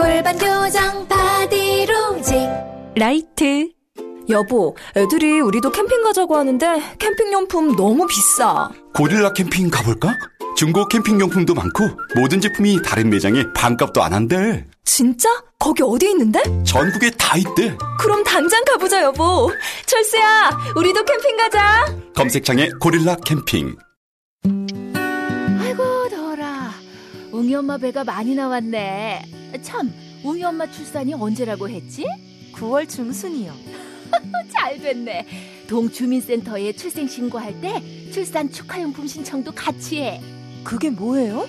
골반 교정 바디로직 라이트 여보, 애들이 우리도 캠핑 가자고 하는데 캠핑용품 너무 비싸. 고릴라 캠핑 가볼까? 중고 캠핑용품도 많고 모든 제품이 다른 매장에 반값도 안 한대. 진짜? 거기 어디 있는데? 전국에 다 있대. 그럼 당장 가보자, 여보. 철수야, 우리도 캠핑 가자. 검색창에 고릴라 캠핑. 웅이 엄마 배가 많이 나왔네 참 웅이 엄마 출산이 언제라고 했지? 9월 중순이요. 잘 됐네 동주민센터에 출생 신고할 때 출산 축하용품 신청도 같이 해 그게 뭐예요?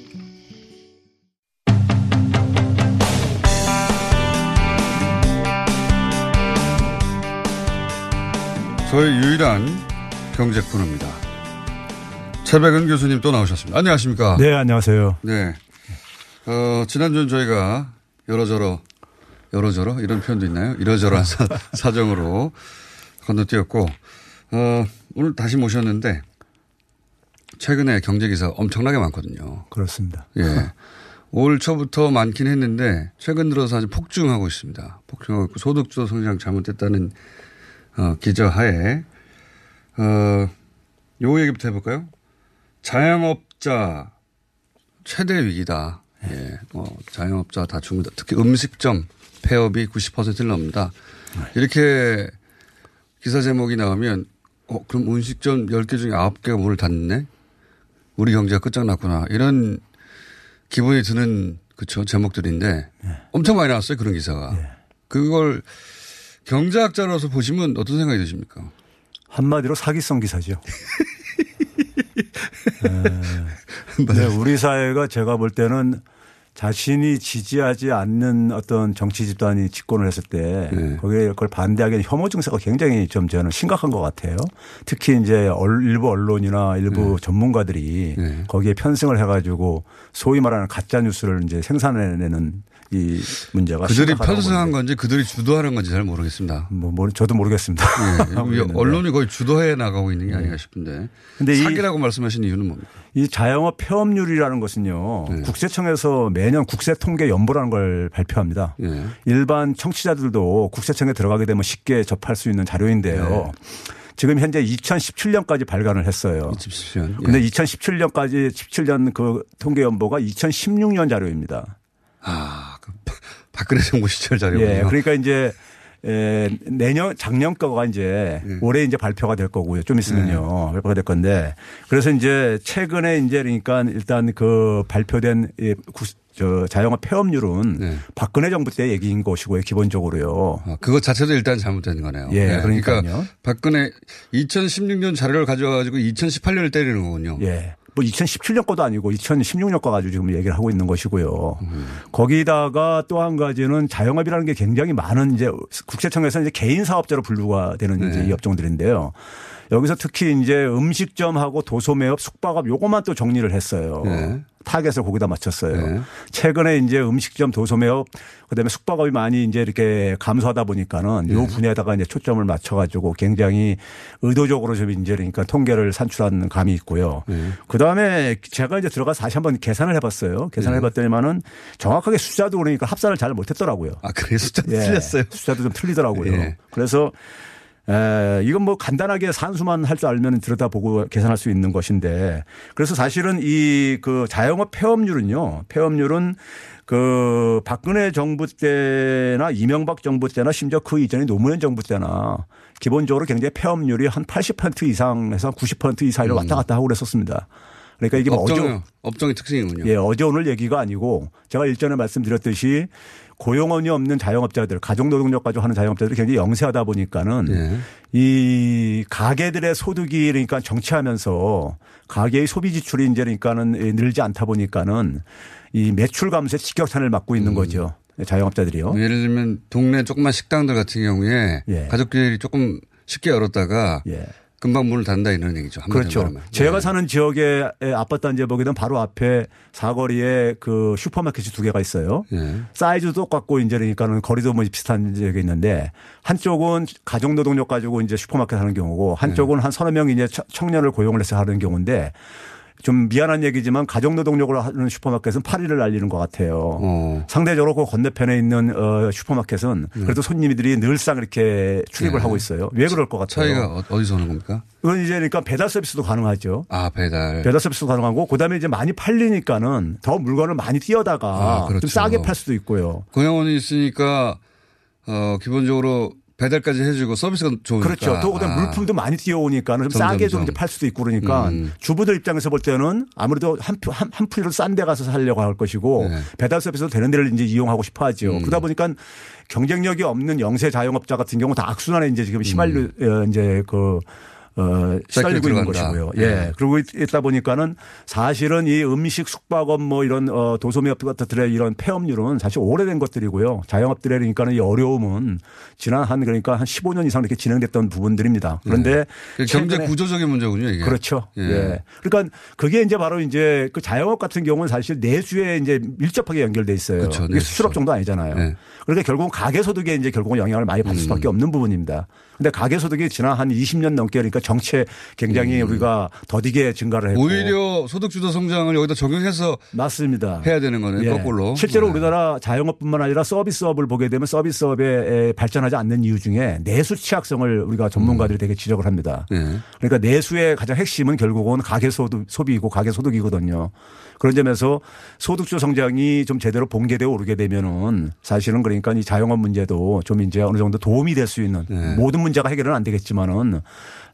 저희 유일한 경제 코너입니다. 최백은 교수님 또 나오셨습니다. 안녕하십니까? 네, 안녕하세요. 네. 어, 지난주는 저희가 여러저러, 여러저러? 이런 표현도 있나요? 이러저러한 사, 사정으로 건너뛰었고, 어, 오늘 다시 모셨는데, 최근에 경제기사 엄청나게 많거든요. 그렇습니다. 예. 올 초부터 많긴 했는데, 최근 들어서 아주 폭증하고 있습니다. 폭증하고 있고, 소득주도 성장 잘못됐다는, 어, 기저하에, 어, 요 얘기부터 해볼까요? 자영업자 최대 위기다. 예. 어, 자영업자 다 죽는다. 특히 음식점 폐업이 90%를 넘는다. 이렇게 기사 제목이 나오면, 어, 그럼 음식점 10개 중에 9개가 문을 닫네? 우리 경제가 끝장났구나. 이런 기분이 드는, 그쵸, 제목들인데 엄청 많이 나왔어요. 그런 기사가. 그걸 경제학자로서 보시면 어떤 생각이 드십니까? 한마디로 사기성 기사죠. 네, 네, 우리 사회가 제가 볼 때는 자신이 지지하지 않는 어떤 정치 집단이 집권을 했을 때 네. 거기에 그걸 반대하기에는 혐오 증세가 굉장히 좀 저는 심각한 것 같아요. 특히 이제 얼- 일부 언론이나 일부 전문가들이 네. 거기에 편승을 해가지고 소위 말하는 가짜 뉴스를 이제 생산해내는 이 문제가 그들이 보는데 건지 그들이 주도하는 건지 잘 모르겠습니다. 뭐, 뭐 저도 모르겠습니다. 예, 이 있는데. 언론이 거의 주도해 나가고 있는 게 아닌가 싶은데. 근데 이- 사기라고 말씀하신 이유는 뭡니까? 이 자영업 폐업률이라는 것은요. 네. 국세청에서 매년 국세 통계 연보라는 걸 발표합니다. 예. 일반 청취자들도 국세청에 들어가게 되면 쉽게 접할 수 있는 자료인데요. 네. 지금 현재 2017년까지 발간을 했어요. 27년. 예. 근데 2017년까지 17년 그 통계 연보가 2016년 자료입니다. 아, 그 박- 박근혜 정부 시절 자료군요. 예. 그러니까 이제 에, 내년 작년 거가 이제 네. 올해 이제 발표가 될 거고요. 좀 있으면요. 발표가 될 건데 그래서 이제 최근에 이제 그러니까 일단 그 발표된 이 구- 저 자영업 폐업률은 네. 박근혜 정부 때 얘기인 것이고요. 기본적으로요. 아, 그것 자체도 일단 잘못된 거네요. 예, 그러니까 그러니까요. 박근혜 2016년 자료를 가져와 가지고 2018년을 때리는 거군요. 예. 뭐 2017년 거도 아니고 2016년 거 가지고 지금 얘기를 하고 있는 것이고요. 음. 거기다가 또 한 가지는 자영업이라는 게 굉장히 많은 이제 국세청에서 이제 개인 사업자로 분류가 되는 이제 네. 이 업종들인데요. 여기서 특히 이제 음식점하고 도소매업, 숙박업 요것만 또 정리를 했어요. 네. 타겟을 거기다 맞췄어요. 네. 최근에 이제 음식점, 도소매업, 그다음에 숙박업이 많이 이제 이렇게 감소하다 보니까는 요 네. 분야에다가 이제 초점을 맞춰 가지고 굉장히 의도적으로 좀 이제 그러니까 통계를 산출한 감이 있고요. 네. 그다음에 제가 이제 들어가서 다시 한번 계산을 해 봤어요. 계산을 네. 해봤더니만은 정확하게 숫자도 그러니까 합산을 잘 못 했더라고요. 아, 그래 숫자 예, 틀렸어요. 숫자도 좀 틀리더라고요. 예. 그래서 에, 이건 뭐 간단하게 산수만 할 줄 알면 들여다보고 계산할 수 있는 것인데 그래서 사실은 이 그 자영업 폐업률은요. 폐업률은 그 박근혜 정부 때나 이명박 정부 때나 심지어 그 이전에 노무현 정부 때나 기본적으로 굉장히 폐업률이 한 80% 이상에서 90% 이상으로 왔다 갔다 하고 그랬었습니다. 그러니까 이게 뭐 어제 업종, 업종의 특징이군요. 예, 어제 오늘 얘기가 아니고 제가 일전에 말씀드렸듯이 고용원이 없는 자영업자들, 가족노동력 가지고 하는 자영업자들이 굉장히 영세하다 보니까는 예. 이 가게들의 소득이 그러니까 정치하면서 가게의 소비 지출이 이제 그러니까는 늘지 않다 보니까는 이 매출 감소에 직격탄을 맞고 음. 있는 거죠. 자영업자들이요. 예를 들면 동네 조그만 식당들 같은 경우에 예. 가족끼리 조금 쉽게 열었다가 예. 금방 문을 닫는다 이런 얘기죠. 그렇죠. 말하면. 제가 예. 사는 지역의 아파트 단지에 되면 바로 앞에 사거리에 그 슈퍼마켓이 두 개가 있어요. 예. 사이즈도 똑같고 이제 그러니까는 거리도 뭐 비슷한 지역에 있는데 한쪽은 가족 노동력 가지고 이제 슈퍼마켓 하는 경우고 한쪽은 한 서너 명 이제 청- 청년을 고용을 해서 하는 경우인데 좀 미안한 얘기지만 가족 노동력으로 하는 슈퍼마켓은 파리를 날리는 것 같아요. 어. 상대적으로 그 건너편에 있는 어 슈퍼마켓은 그래도 손님들이 늘상 이렇게 출입을 네. 하고 있어요. 왜 그럴 것 같아요? 차이가 어- 어디서 오는 겁니까? 그건 이제 그러니까 배달 서비스도 가능하죠. 아, 배달. 배달 서비스도 가능하고 그다음에 이제 많이 팔리니까는 더 물건을 많이 띄어다가 아, 그렇죠. 좀 싸게 팔 수도 있고요. 고용원이 있으니까 어, 기본적으로 배달까지 해주고 서비스가 좋으니까. 그렇죠. 또 그다음 아. 물품도 많이 뛰어오니까는 좀. 싸게 좀 이제 팔 수도 있고 그러니까 음. 주부들 입장에서 볼 때는 아무래도 한, 푸- 한, 한 푼이라도 싼데 가서 살려고 할 것이고 네. 음. 배달 서비스도 되는 데를 이제 이용하고 싶어 하죠. 그러다 보니까 경쟁력이 없는 영세 자영업자 같은 경우 다 악순환에 이제 지금 시말려 어, 이제 그 어, 시달리고 있는 음. 것이고요. 예. 네. 그러고 있- 있다 보니까는 사실은 이 음식 숙박업 뭐 이런 어, 도소매업 같은들의 이런 폐업률은 사실 오래된 것들이고요. 자영업들의 그러니까는 이 어려움은 지난 한 그러니까 한 15년 이상 이렇게 진행됐던 부분들입니다. 그런데 그 경제 구조적인 문제군요, 이게. 그렇죠. 예. 예. 그러니까 그게 이제 바로 이제 그 자영업 같은 경우는 사실 내수에 이제 밀접하게 연결돼 있어요. 그렇죠. 이게. 수출업 정도 아니잖아요. 네. 그러니까 결국은 가계 소득에 이제 결국은 영향을 많이 받을 수밖에 음. 없는 부분입니다. 근데 가계 소득이 지난 한 20년 넘게 그러니까 정체 굉장히 우리가 더디게 증가를 했고 음. 오히려 소득주도 성장을 여기다 적용해서 맞습니다. 해야 되는 거네, 예. 거꾸로. 실제로 네. 우리나라 자영업뿐만 아니라 서비스업을 보게 되면 서비스업에 발전하지 않는 이유 중에 내수 취약성을 우리가 전문가들이 되게 지적을 합니다. 예. 그러니까 내수의 가장 핵심은 결국은 가계 소득 소비이고 가계 소득이거든요. 그런 점에서 소득주 성장이 좀 제대로 봉개되어 오르게 되면은 사실은 그러니까 이 자영업 문제도 좀 이제 어느 정도 도움이 될 수 있는 네. 모든 문제 가 해결은 안 되겠지만은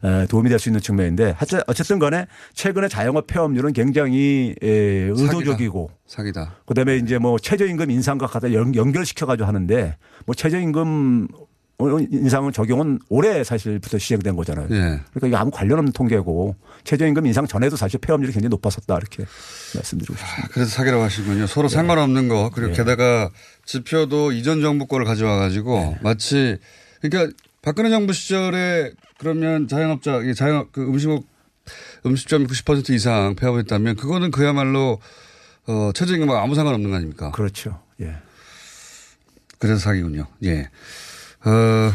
에, 도움이 될 수 있는 측면인데 하여튼 어쨌든 간에 최근에 자영업 폐업률은 굉장히 에, 의도적이고 사기다. 그다음에 이제 뭐 최저임금 인상과 갖다 연- 연결시켜 가지고 하는데 뭐 최저임금 인상은 적용은 올해 사실부터 시행된 거잖아요. 예. 그러니까 이게 아무 관련 없는 통계고 최저임금 인상 전에도 사실 폐업률이 굉장히 높았었다 이렇게 말씀드리고 싶습니다. 아, 그래서 사기라고 하시군요. 서로 상관없는 거. 그리고 게다가 지표도 이전 정부 거를 가져와 가지고 마치 그러니까 박근혜 정부 시절에 그러면 자영업자, 이 자영업 그 음식업 음식점이 90% 이상 폐업했다면 그거는 그야말로 어, 최저임금하고 아무 상관없는 거 아닙니까? 그렇죠. 예. 그래서 사기군요. 예. 어,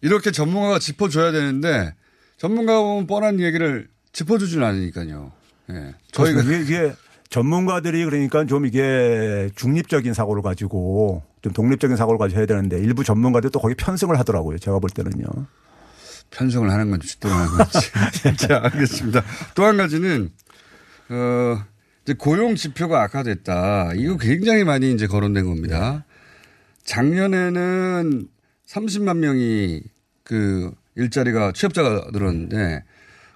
이렇게 전문가가 짚어줘야 되는데 전문가가 보면 뻔한 얘기를 짚어주지는 않으니까요. 예. 저희가 저희가 이게, 이게 전문가들이 그러니까 좀 이게 중립적인 사고를 가지고 좀 독립적인 사고를 해야 되는데 일부 전문가들 또 거기 편승을 하더라고요. 제가 볼 때는요. 편성을 하는 건지 또 하는 건지. 자, 알겠습니다. 또 한 가지는, 어, 이제 고용 지표가 악화됐다. 이거 굉장히 많이 이제 거론된 겁니다. 작년에는 30만 명이 그 일자리가 취업자가 늘었는데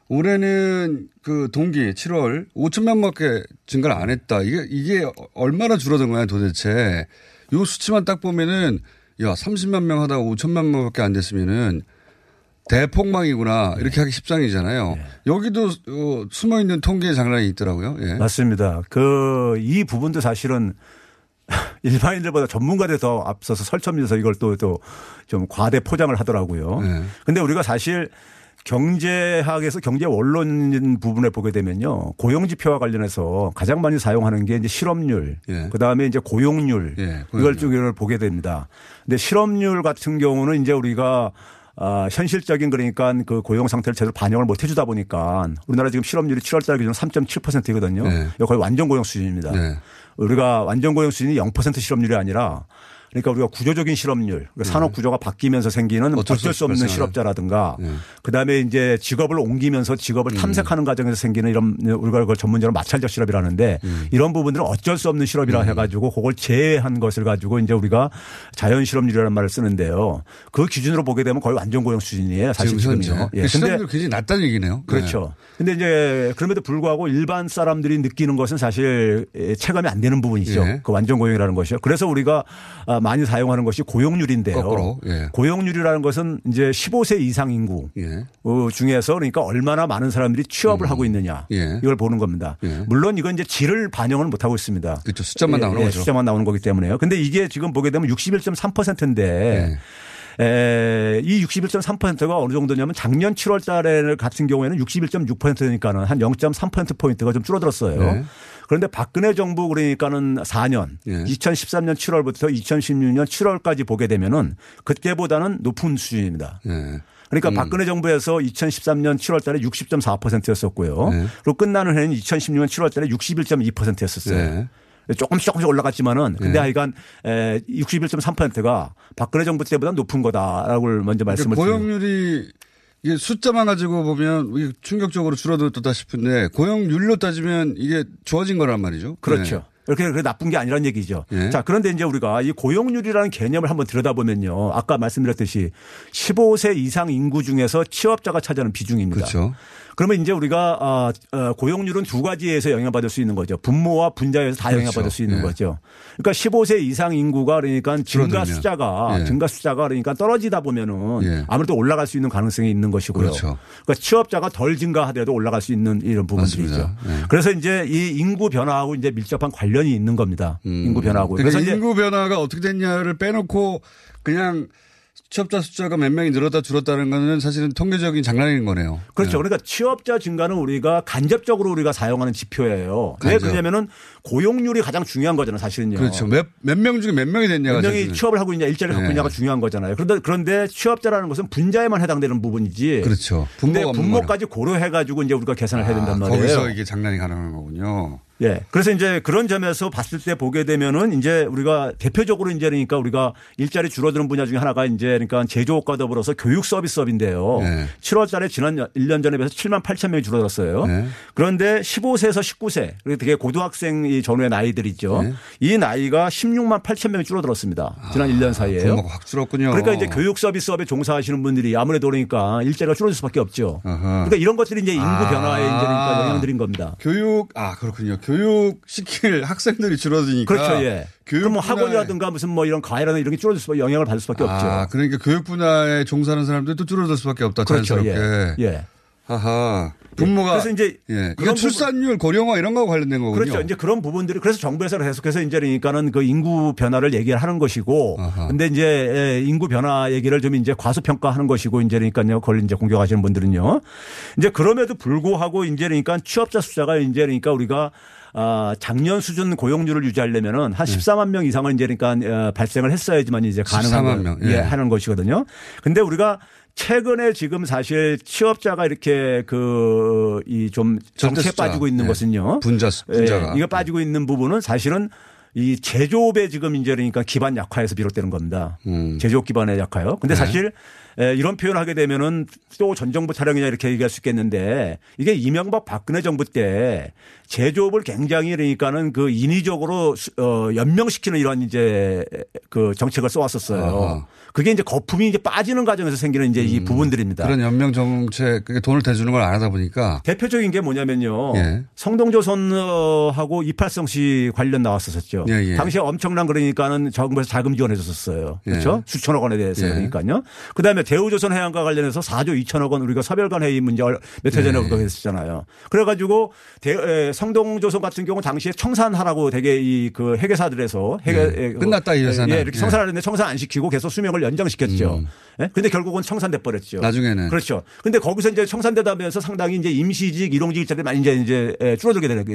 올해는 그 동기 7월 5천만 명밖에 증가를 안 했다. 이게 이게 얼마나 줄어든 거야 도대체. 요 수치만 딱 보면은 야 30만 명 하다가 5천만 명밖에 안 됐으면은 대폭망이구나 이렇게 하기 십상이잖아요. 여기도 어, 숨어 있는 통계의 장난이 있더라고요. 예. 맞습니다. 그 이 부분도 사실은 일반인들보다 전문가들이 더 앞서서 설쳐면서 이걸 또 또 좀 과대 포장을 하더라고요. 네. 근데 우리가 사실 경제학에서 경제 원론 부분에 보게 되면요. 고용 지표와 관련해서 가장 많이 사용하는 게 이제 실업률, 예. 그다음에 이제 고용률, 예, 이걸 고용률. 쪽을 보게 됩니다. 근데 실업률 같은 경우는 이제 우리가 아, 현실적인 그러니까 그 고용 상태를 제대로 반영을 못 해주다 보니까 우리나라 지금 실업률이 7월 달 기준 3.7%거든요. 네. 거의 완전 고용 수준입니다. 네. 우리가 완전 고용 수준이 0% 실업률이 아니라 그러니까 우리가 구조적인 실업률, 그러니까 산업 구조가 바뀌면서 생기는 네. 어쩔 수 수 없는 실업자라든가 네. 그다음에 이제 직업을 옮기면서 직업을 음. 탐색하는 과정에서 생기는 이런 우리가 그걸 전문적으로 마찰적 실업이라는데 음. 이런 부분들은 어쩔 수 없는 실업이라 해가지고 그걸 제외한 것을 가지고 이제 우리가 자연 실업률이라는 말을 쓰는데요. 그 기준으로 보게 되면 거의 완전 고용 수준이에요. 사실 지금 지금요. 예. 실업률 굉장히 낮다는 얘기네요. 그렇죠. 근데 이제 그럼에도 불구하고 일반 사람들이 느끼는 것은 사실 체감이 안 되는 부분이죠. 예. 그 완전 고용이라는 것이요. 그래서 우리가 아, 많이 사용하는 것이 고용률인데요. 거꾸로, 예. 고용률이라는 것은 이제 15세 이상 인구 네. 어, 중에서 그러니까 얼마나 많은 사람들이 취업을 하고 있느냐 예. 이걸 보는 겁니다. 예. 물론 이건 이제 질을 반영을 못 하고 있습니다. 그렇죠. 숫자만 나오는 거죠. 숫자만 나오는 거기 때문에요. 근데 이게 지금 보게 되면 61.3%인데 예. 에, 이 61.3%가 어느 정도냐면 작년 7월 달에 같은 경우에는 61.6%니까는 한 0.3%포인트가 좀 줄어들었어요. 네. 그런데 박근혜 정부 그러니까는 4년, 예. 2013년 7월부터 2016년 7월까지 보게 되면은 그때보다는 높은 수준입니다. 네. 그러니까 박근혜 정부에서 2013년 7월 달에 60.4%였었고요. 네. 그리고 끝나는 해는 2016년 7월 달에 61.2%였었어요. 네. 조금씩 조금씩 올라갔지만은 근데 네. 하여간 61.3%가 박근혜 정부 때보다 높은 거다라고 먼저 말씀을 그러니까 드리고 고용률이 이게 숫자만 가지고 보면 이게 충격적으로 줄어들었다 싶은데 고용률로 따지면 이게 좋아진 거란 말이죠. 그렇죠. 이렇게 그렇게 나쁜 게 아니란 얘기죠. 예. 자, 그런데 이제 우리가 이 고용률이라는 개념을 한번 들여다보면요. 아까 말씀드렸듯이 15세 이상 인구 중에서 취업자가 차지하는 비중입니다. 그렇죠. 그러면 이제 우리가 아, 어, 고용률은 두 가지에서 영향받을 수 있는 거죠. 분모와 분자에서 다 그렇죠. 영향받을 수 있는 예. 거죠. 그러니까 15세 이상 인구가 그러니까 증가. 숫자가 예. 증가 숫자가 그러니까 떨어지다 보면은 예. 아무래도 올라갈 수 있는 가능성이 있는 것이고요. 그렇죠. 그러니까 취업자가 덜 증가하더라도 올라갈 수 있는 이런 부분들이죠. 예. 그래서 이제 이 인구 변화하고 이제 밀접한 관련이 있는 겁니다. 인구 변화하고. 그러니까 그래서 인구 변화가 어떻게 됐냐를 빼놓고 그냥 취업자 숫자가 몇 명이 늘었다 줄었다는 거는 사실은 통계적인 장난인 거네요. 그렇죠. 네. 그러니까 취업자 증가는 우리가 간접적으로 우리가 사용하는 지표예요. 왜 간접. 그러냐면은 고용률이 가장 중요한 거잖아요, 사실은요. 그렇죠. 몇, 몇명 중에 몇 명이 됐냐가 몇 명이 사실은. 취업을 하고 있냐, 일자리를 갖고 네. 있냐가 중요한 거잖아요. 그런데, 그런데 취업자라는 것은 분자에만 해당되는 부분이지. 그렇죠. 없는 분모까지 고려해 가지고 이제 우리가 계산을 해야 된단 아, 말이에요. 거기서 이게 장난이 가능한 거군요. 예. 그래서 이제 그런 점에서 봤을 때 보게 되면은 이제 우리가 대표적으로 이제 그러니까 우리가 일자리 줄어드는 분야 중에 하나가 이제 그러니까 제조업과 더불어서 교육 서비스업인데요. 네. 7월 달에 지난 1년 전에 비해서 7만 8천 명이 줄어들었어요. 네. 그런데 15세에서 19세, 그리고 되게 고등학생 이 전후의 나이들 있죠. 네. 이 나이가 16만 8천 명이 줄어들었습니다. 지난 1년 사이에요. 확 줄었군요. 그러니까 이제 교육 서비스업에 종사하시는 분들이 아무래도 그러니까 일자리가 줄어들 수밖에 없죠. 그러니까 이런 것들이 이제 인구 아. 변화에 이제 그러니까 영향들인 겁니다. 교육 아 그렇군요. 교육 시킬 학생들이 줄어드니까 그렇죠, 예. 교육 그럼 뭐 분야에- 학원이라든가 무슨 뭐 이런 과외라든가 이런 게 줄어들 수밖에 영향을 받을 수밖에 아, 없죠. 그러니까 교육 분야에 종사하는 사람들이 또 줄어들 수밖에 없다. 그렇죠, 자연스럽게. 예. 예. 하하. 분모가 그래서 이제 예. 그런 출산율 고령화 이런 거하고 관련된 거군요. 그렇죠. 이제 그런 부분들이 그래서 정부에서 계속해서 이제 그러니까는 그 인구 변화를 얘기를 하는 것이고 아하. 근데 이제 예, 인구 변화 얘기를 좀 이제 과소평가하는 것이고 이제 그러니까요. 그걸 이제 공격하시는 분들은요. 이제 그럼에도 불구하고 이제 그러니까 취업자 숫자가 이제 그러니까 우리가 아, 작년 수준 고용률을 유지하려면은 한 14만 명 이상은 이제 그러니까 어, 발생을 했어야지만 이제 가능한 14만 거- 명, 예, 예. 하는 것이거든요. 근데 우리가 최근에 지금 사실 취업자가 이렇게 그 이 좀 정체에. 빠지고 있는 예. 것은요. 분자 수- 분자가. 예, 이거 빠지고 있는 부분은 사실은 이 제조업의 지금 이제 그러니까 기반 약화에서 비롯되는 겁니다. 음. 제조업 기반의 약화요. 근데 네. 사실 에, 이런 표현을 하게 되면은 또 전 정부 타령이냐 이렇게 얘기할 수 있겠는데 이게 이명박 박근혜 정부 때 제조업을 굉장히 그러니까는 그 인위적으로 수- 어, 연명시키는 이런 이제 그 정책을 써왔었어요. 아하. 그게 이제 거품이 이제 빠지는 과정에서 생기는 이제 이 부분들입니다. 음. 그런 연명 정책 그게 돈을 대주는 걸 안 하다 보니까 대표적인 게 뭐냐면요. 예. 성동조선하고 이팔성 씨 관련 나왔었었죠. 예, 예. 당시에 엄청난 그러니까는 정부에서 자금 지원해 줬었어요. 그렇죠? 예. 수천억 원에 대해서 예. 그러니까요. 그다음에 대우조선 해양과 관련해서 4조 2천억 원 우리가 서별관 회의 문제 몇 해 전에 예. 우리가 했었잖아요. 그래가지고 대, 에, 성동조선 같은 경우 당시에 청산하라고 되게 이 그 회계사들에서 회계 예. 에, 끝났다, 이 회사는. 예, 이렇게 예. 청산하는데 청산 안 시키고 계속 수명을 연장시켰죠. 음. 예? 근데 결국은 청산돼 버렸죠. 나중에는. 그렇죠. 근데 거기서 이제 청산되다면서 상당히 이제 임시직, 일용직 일자리 많이 이제 이제 예, 줄어들게 되는 게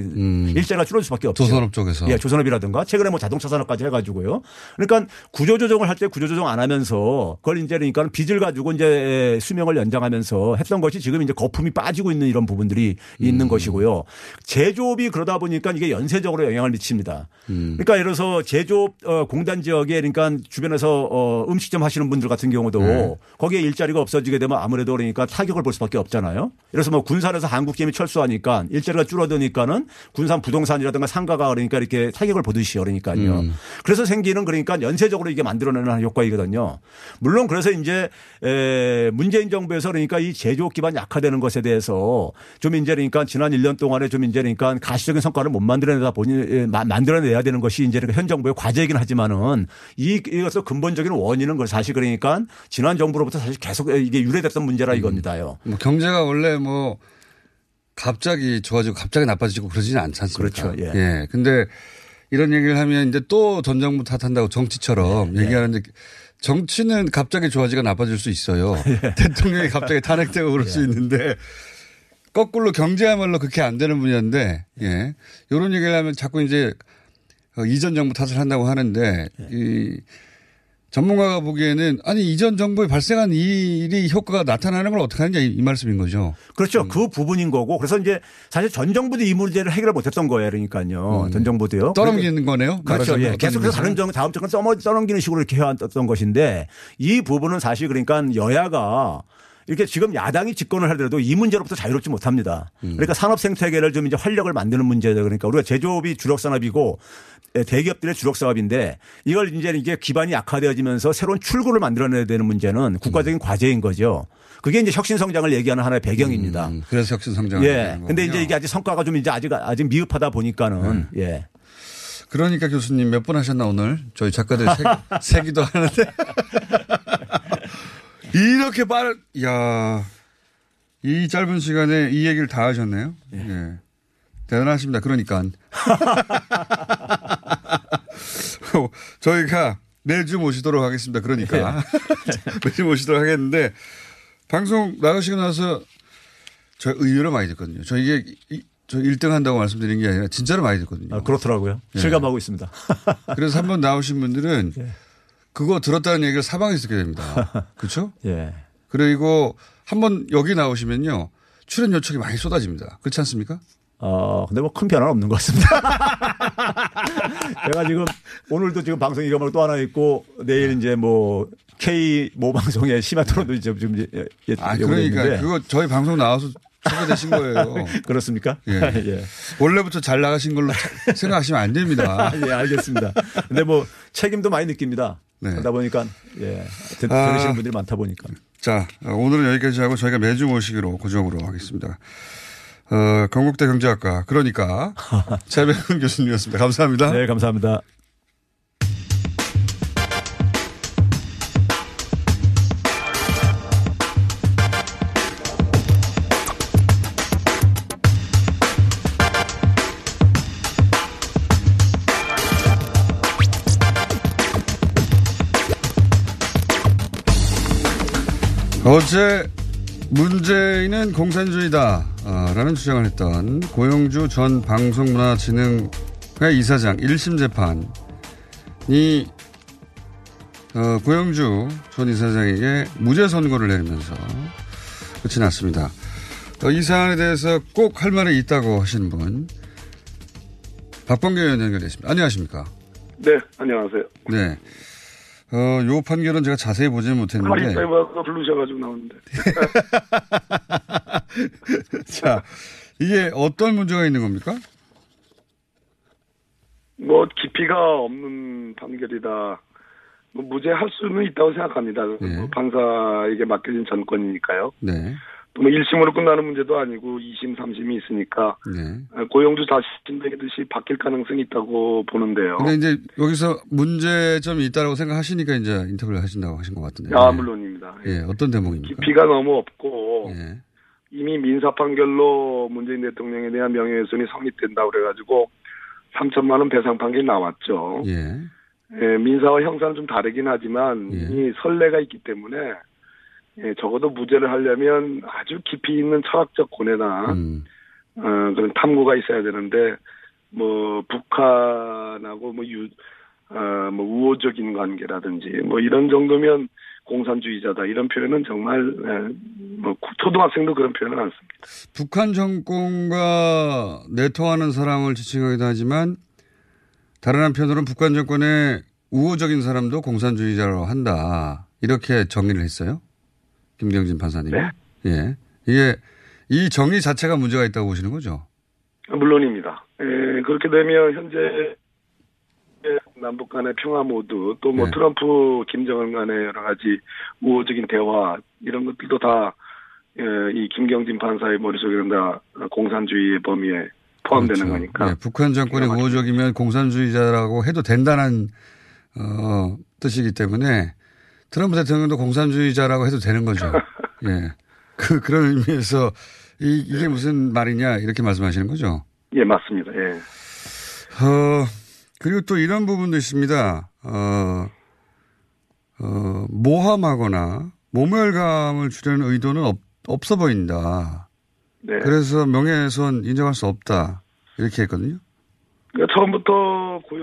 일자리가 줄어들 수밖에 없죠. 음. 조선업 쪽에서. 예, 조선업이라든가 최근에 뭐 자동차 산업까지 해가지고요. 그러니까 구조조정을 할 때 구조조정 안 하면서 그걸 이제 그러니까 빚을 가지고 이제 수명을 연장하면서 했던 것이 지금 이제 거품이 빠지고 있는 이런 부분들이 있는 것이고요. 제조업이 그러다 보니까 이게 연쇄적으로 영향을 미칩니다. 그러니까 예를 들어서 제조업 어, 공단 지역에 그러니까 주변에서 어, 음식점 하시는 분들 같은 경우도 네. 거기에 일자리가 없어지게 되면 아무래도 그러니까 타격을 볼 수밖에 없잖아요. 그래서 뭐 군산에서 한국기업이 철수하니까 일자리가 줄어드니까는 군산 부동산이라든가 상가가 그러니까 이렇게 타격을 보듯이 그러니까요. 음. 그래서 생기는 그러니까 연쇄적으로 이게 만들어내는 효과이거든요. 물론 그래서 이제 에 문재인 정부에서 그러니까 이 제조업 기반 약화되는 것에 대해서 좀 이제 그러니까 지난 1년 동안에 좀 이제 그러니까 가시적인 성과를 못 만들어내다 보니 만들어내야 되는 것이 이제 그러니까 현 정부의 과제이긴 하지만은 이 이것의 근본적인 원인은 그 사실 그러니까 지난 정부로부터 사실 계속 이게 유래됐던 문제라 이겁니다요. 뭐 경제가 원래 뭐 갑자기 좋아지고 갑자기 나빠지고 그러지는 않지 않습니까? 그렇죠. 예. 예. 근데 이런 얘기를 하면 이제 또 전 정부 탓한다고 정치처럼 예. 얘기하는데 정치는 갑자기 좋아지가 나빠질 수 있어요. 예. 대통령이 갑자기 탄핵되고 그럴 수 있는데 거꾸로 경제야말로 그렇게 안 되는 분야인데 예. 이런 얘기를 하면 자꾸 이제 어, 이전 정부 탓을 한다고 하는데 예. 이 전문가가 보기에는 아니 이전 정부에 발생한 이 일이 효과가 나타나는 걸 어떻게 하느냐 이, 이 말씀인 거죠. 그렇죠. 그 부분인 거고 그래서 이제 사실 전 정부도 이 문제를 해결을 못했던 거예요. 그러니까요. 전 정부도요. 떠넘기는 거네요. 그렇죠. 예. 계속해서 다른. 정, 다음 정권 떠넘, 떠넘기는 식으로 이렇게 해왔던 것인데 이 부분은 사실 그러니까 여야가 이렇게 지금 야당이 집권을 하더라도 이 문제로부터 자유롭지 못합니다. 음. 그러니까 산업 생태계를 좀 이제 활력을 만드는 문제죠. 그러니까 우리가 제조업이 주력 산업이고 대기업들의 주력 사업인데 이걸 이제 이게 기반이 약화되어지면서 새로운 출구를 만들어내야 되는 문제는 국가적인 과제인 거죠. 그게 이제 혁신 성장을 얘기하는 하나의 배경입니다. 음, 그래서 혁신 성장을 예. 근데. 이제 이게 아직 성과가 좀 이제 아직 아직 미흡하다 보니까는 예. 그러니까 교수님 몇 번 하셨나 오늘 저희 작가들 세, 세기도 하는데 이렇게 빠른 야 이 짧은 시간에 이 얘기를 다 하셨네요. 예. 대단하십니다. 그러니까 저희가 매주 모시도록 하겠습니다. 그러니까 매주 모시도록 하겠는데 방송 나가시고 나서 저 의외로 많이 듣거든요. 저 이게 이- 저 1등 한다고 말씀드린 게 아니라 진짜로 많이 듣거든요. 아, 그렇더라고요. 예. 실감하고 있습니다. 그래서 한번 나오신 분들은 예. 그거 들었다는 얘기를 사방에서 듣게 됩니다. 그렇죠? 예. 그리고 한번 여기 나오시면요. 출연 요청이 많이 쏟아집니다. 그렇지 않습니까? 어, 근데 뭐 큰 변화는 없는 것 같습니다. 제가 지금 오늘도 지금 방송 이름을 또 하나 있고 내일 이제 뭐 K 모 방송의 심야 토론도 이제 좀 예, 예, 아, 그러니까 있는데. 그거 저희 방송 나와서 소개되신 거예요. 그렇습니까? 예. 예. 원래부터 잘 나가신 걸로 차- 생각하시면 안 됩니다. 아, 예, 알겠습니다. 근데 뭐 책임도 많이 느낍니다. 네. 그러다 보니까 예. 듣- 아. 들으시는 분들이 많다 보니까. 자, 어, 오늘은 여기까지 하고 저희가 매주 모시기로 고정으로 하겠습니다. 어, 건국대 경제학과 그러니까 최백훈 교수님이었습니다. 감사합니다. 네, 감사합니다. 어제 문재인은 공산주의다 어, 라는 주장을 했던 고영주 전 방송문화진흥회 이사장 1심 재판이 어, 고영주 전 이사장에게 무죄 선고를 내리면서 끝이 났습니다. 어, 이 사안에 대해서 꼭 할 말이 있다고 하시는 분 박범계 의원 연결됐습니다. 안녕하십니까? 네, 안녕하세요. 네. 어, 요 판결은 제가 자세히 보지는 못했는데. 파리 사이버가 부르셔가지고 나오는데. 자, 이게 어떤 문제가 있는 겁니까? 뭐 깊이가 없는 판결이다. 뭐 무죄할 수는 있다고 생각합니다. 네. 뭐 판사에게 맡겨진 전권이니까요. 네. 또뭐 1심으로 끝나는 문제도 아니고 2심, 3심이 있으니까 네. 고영주 자신 얘기듯이 바뀔 가능성이 있다고 보는데요. 근데 이제 여기서 문제점이 있다고 생각하시니까 이제 인터뷰를 하신다고 하신 것 같은데. 아, 네. 물론입니다. 예, 어떤 대목입니까? 깊이가 너무 없고 예. 이미 민사 판결로 문재인 대통령에 대한 명예훼손이 성립된다 그래가지고 3천만 원 배상 판결이 나왔죠. 예. 예, 민사와 형사는 좀 다르긴 하지만 예. 이 선례가 있기 때문에 예, 적어도 무죄를 하려면 아주 깊이 있는 철학적 고뇌나 음. 어, 그런 탐구가 있어야 되는데 뭐 북한하고 뭐 유, 어, 뭐 우호적인 관계라든지 뭐 이런 정도면 공산주의자다 이런 표현은 정말 에, 뭐 초등학생도 그런 표현은 안 씁니다. 북한 정권과 내통하는 사람을 지칭하기도 하지만 다른 한편으로는 북한 정권의 우호적인 사람도 공산주의자로 한다. 이렇게 정의를 했어요. 김경진 판사님. 네. 예. 이게 이 정의 자체가 문제가 있다고 보시는 거죠? 물론입니다. 에, 그렇게 되면 현재 남북 간의 평화 모드 또뭐 네. 트럼프 김정은 간의 여러 가지 우호적인 대화 이런 것들도 다 이 김경진 판사의 머릿속에는 다 공산주의의 범위에 포함되는 그렇죠. 거니까 예, 북한 정권이. 우호적이면 공산주의자라고 해도 된다는 어, 뜻이기 때문에 트럼프 대통령도 공산주의자라고 해도 되는 거죠. 예. 그, 그런 의미에서 이, 이게 무슨 말이냐 이렇게 말씀하시는 거죠. 예 맞습니다. 예. 어, 그리고 또 이런 부분도 있습니다. 어, 어, 모함하거나 모멸감을 주려는 의도는 없, 없어 보인다. 네. 그래서 명예훼손 인정할 수 없다. 이렇게 했거든요. 그러니까 처음부터 고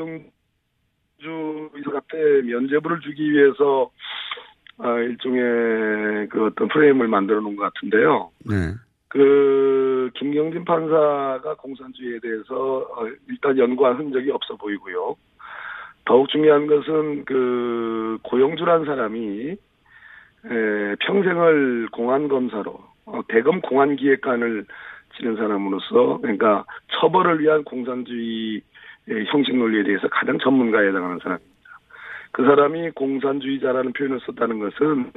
영주 이사한테 면죄부를 주기 위해서 아, 일종의 그 어떤 프레임을 만들어 놓은 것 같은데요. 네. 그 김경진 판사가 공산주의에 대해서 어, 일단 연구한 흔적이 없어 보이고요. 더욱 중요한 것은 그 고영주란 사람이 에, 평생을 공안 검사로 어, 대검 공안 기획관을 지낸 사람으로서 그러니까 처벌을 위한 공산주의 형식 논리에 대해서 가장 전문가에 해당하는 사람입니다. 그 사람이 공산주의자라는 표현을 썼다는 것은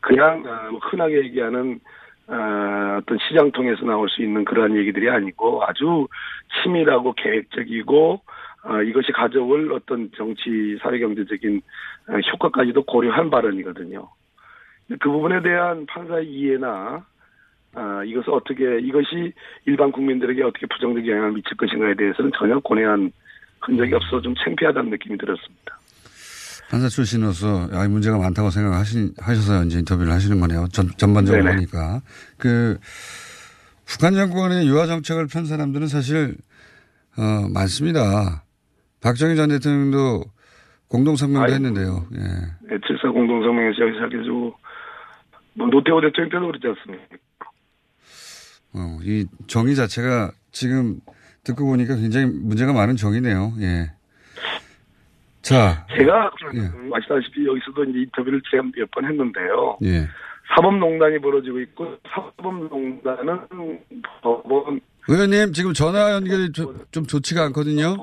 그냥 어, 흔하게 얘기하는 어, 어떤 시장통에서 나올 수 있는 그러한 얘기들이 아니고 아주 치밀하고 계획적이고 어, 이것이 가져올 어떤 정치 사회 경제적인 어, 효과까지도 고려한 발언이거든요. 그 부분에 대한 판사의 이해나 아, 이것을 어떻게 이것이 일반 국민들에게 어떻게 부정적 영향을 미칠 것인가에 대해서는 전혀 고뇌한 흔적이 없어 좀 창피하다는 느낌이 들었습니다. 판사 출신으로서 아, 이 문제가 많다고 생각하시, 하셔서 이제 인터뷰를 하시는 거네요. 전, 전반적으로 네네. 보니까. 그, 북한 정권의 유화 정책을 편 사람들은 사실, 어, 많습니다. 박정희 전 대통령도 공동성명도 아이고. 했는데요. 예. 네, 7사 공동성명에서 시작해가지고 뭐 노태우 대통령 때도 그렇지 않습니까? 어, 이 정의 자체가 지금 듣고 보니까 굉장히 문제가 많은 정의네요. 예. 자, 제가 예. 아시다시피 여기서도 이제 인터뷰를 제가 몇 번 했는데요. 예. 사법농단이 벌어지고 있고 사법농단은 법원 의원님, 지금 전화 연결이 좀, 좀 좋지가 않거든요.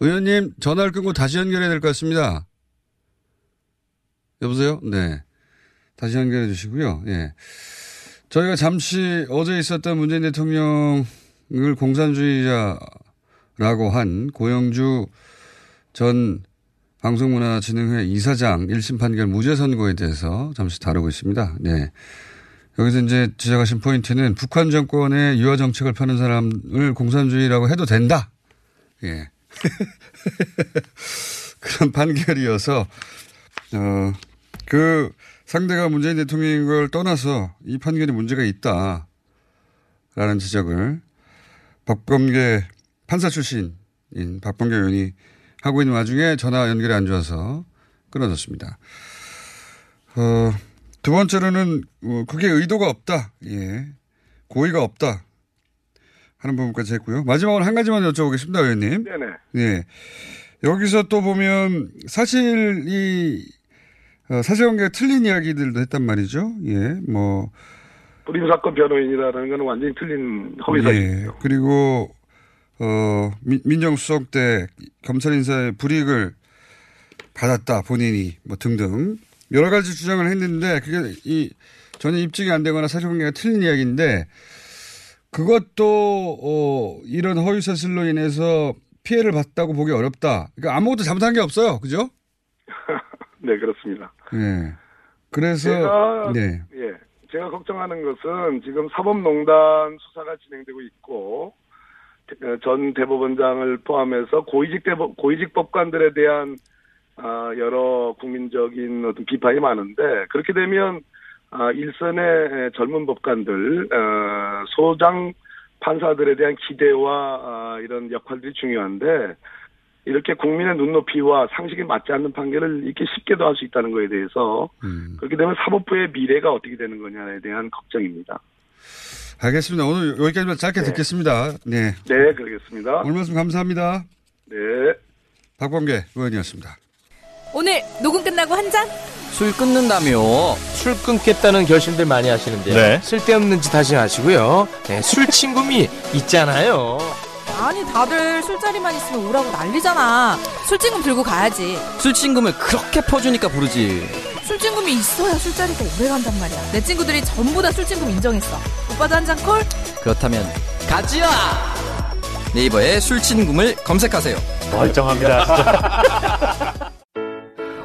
의원님, 전화를 끊고 다시 연결해야 될 것 같습니다. 여보세요? 네. 다시 연결해 주시고요. 예. 저희가 잠시 어제 있었던 문재인 대통령을 공산주의자라고 한 고영주 전 방송문화진흥회 이사장 1심 판결 무죄 선고에 대해서 잠시 다루고 있습니다. 네. 여기서 이제 지적하신 포인트는 북한 정권의 유화 정책을 펴는 사람을 공산주의라고 해도 된다. 예. 그런 판결이어서, 어, 그 상대가 문재인 대통령인 걸 떠나서 이 판결이 문제가 있다. 라는 지적을 법검계 판사 출신인 박범계 의원이 하고 있는 와중에 전화 연결이 안 좋아서 끊어졌습니다. 어, 두 번째로는 어, 그게 의도가 없다. 예. 고의가 없다. 하는 부분까지 했고요. 마지막으로 한 가지만 여쭤보겠습니다, 의원님. 네네. 예. 여기서 또 보면 사실 이 어, 사실관계가 틀린 이야기들도 했단 말이죠. 예. 뭐 불임 사건 변호인이라는 건 완전히 틀린 허위 예. 사실이죠. 그리고 어 민- 민정수석 때 검찰 인사의 불이익을 받았다 본인이 뭐 등등 여러 가지 주장을 했는데 그게 이 전혀 입증이 안 되거나 사실관계가 틀린 이야기인데 그것도 어 이런 허위 사실로 인해서 피해를 봤다고 보기 어렵다. 그러니까 아무것도 잘못한 게 없어요, 그죠? 네 그렇습니다. 예. 그래서 제가 네, 예 제가 걱정하는 것은 지금 사법농단 수사가 진행되고 있고 전 대법원장을 포함해서 고위직 대법 고위직 법관들에 대한 아, 여러 국민적인 어떤 비판이 많은데 그렇게 되면 아, 일선의 젊은 법관들 어, 소장 판사들에 대한 기대와 아, 이런 역할들이 중요한데 이렇게 국민의 눈높이와 상식에 맞지 않는 판결을 이렇게 쉽게도 할 수 있다는 거에 대해서 음. 그렇게 되면 사법부의 미래가 어떻게 되는 거냐에 대한 걱정입니다. 알겠습니다. 오늘 여기까지만 짧게 듣겠습니다. 네. 네, 그러겠습니다. 오늘 말씀 감사합니다. 네. 박범계 의원이었습니다. 오늘 녹음 끝나고 한 잔? 술 끊는다며 술 끊겠다는 결심들 많이 하시는데요. 네. 쓸데없는 짓 하지 마시고요. 네, 술 친구미 있잖아요. 아니 다들 술자리만 있으면 오라고 난리잖아. 술친금 들고 가야지. 술친금을 그렇게 퍼주니까 부르지. 술친금이 있어야 술자리가 오래 간단 말이야. 내 친구들이 전부 다 술친금 인정했어. 오빠도 한 잔 콜? 그렇다면 가지야. 네이버에 술친금을 검색하세요. 멀쩡합니다.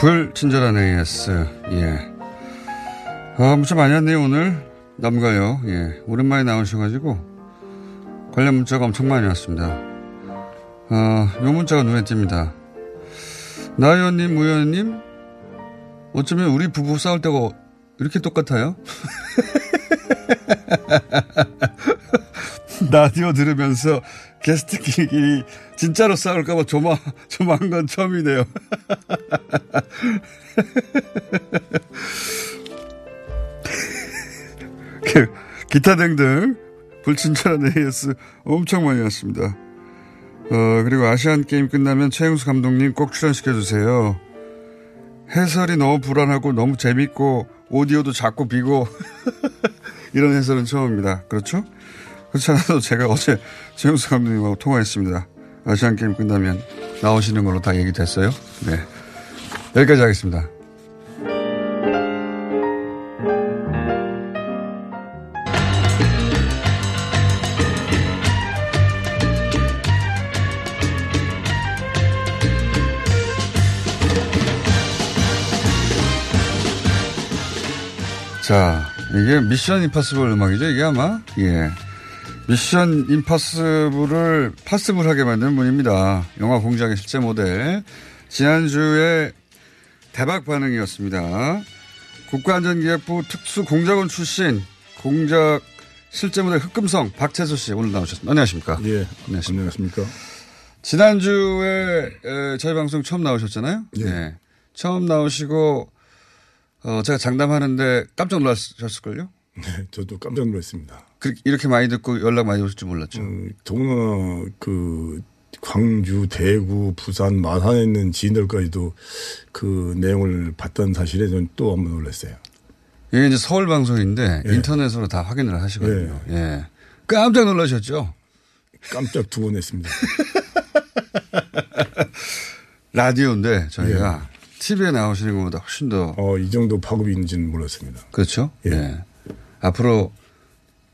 불친절한 AS. 예. 아, 문자 많이 왔네요, 오늘. 남가요. 예. 오랜만에 나오셔가지고, 관련 문자가 엄청 많이 왔습니다. 어, 요 문자가 눈에 띕니다. 나 의원님, 우 의원님, 어쩌면 우리 부부 싸울 때가 이렇게 똑같아요? 라디오 들으면서 게스트끼리 진짜로 싸울까봐 조마, 건 처음이네요. 그, 기타 등등 불친절한 AS 엄청 많이 왔습니다. 어, 그리고 아시안 게임 끝나면 최영수 감독님 꼭 출연시켜주세요. 해설이 너무 불안하고 너무 재밌고 오디오도 작고 비고 이런 해설은 처음입니다. 그렇죠? 그렇지 않아도 제가 어제 최영수 감독님하고 통화했습니다. 아시안 게임 끝나면 나오시는 걸로 다 얘기 됐어요. 네. 여기까지 하겠습니다. 자, 이게 미션 임파서블 음악이죠, 이게 아마? 예. 미션 임파서블을 파스블하게 만든 분입니다. 영화 공작의 실제 모델. 지난주에 대박 반응이었습니다. 국가안전기획부 특수공작원 출신 공작 실제 모델 흑금성 박채수 씨 오늘 나오셨습니다. 안녕하십니까? 예. 안녕하십니까? 지난주에 에, 저희 방송 처음 나오셨잖아요. 예. 네. 처음 나오시고 어, 제가 장담하는데 깜짝 놀라셨을걸요? 네, 저도 깜짝 놀랐습니다. 그, 이렇게 많이 듣고 연락 많이 오실 줄 몰랐죠. 음, 더구나 그 광주, 대구, 부산, 마산에 있는 지인들까지도 그 내용을 봤던 사실에 저는 또 한 번 놀랐어요. 이게 이제 서울 방송인데 예. 인터넷으로 다 확인을 하시거든요. 예. 깜짝 놀라셨죠? 깜짝 두 번 했습니다. 라디오인데 저희가 TV에 나오시는 것보다 훨씬 더. 어, 이 정도 파급이 있는지는 몰랐습니다. 그렇죠? 예. 예. 앞으로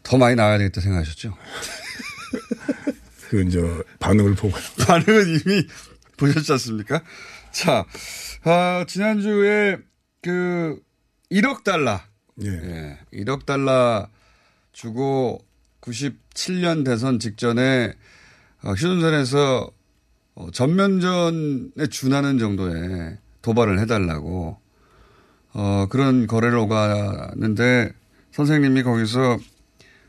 더 많이 나와야 되겠다 생각하셨죠? 그, 이제, 반응을 보고. 반응은 이미 보셨지 않습니까? 자, 아, 지난주에 그 1억 달러. 예. 1억 달러 주고 97년 대선 직전에 어, 휴전선에서 어, 전면전에 준하는 정도의 도발을 해달라고 어, 그런 거래를 오가는데 선생님이 거기서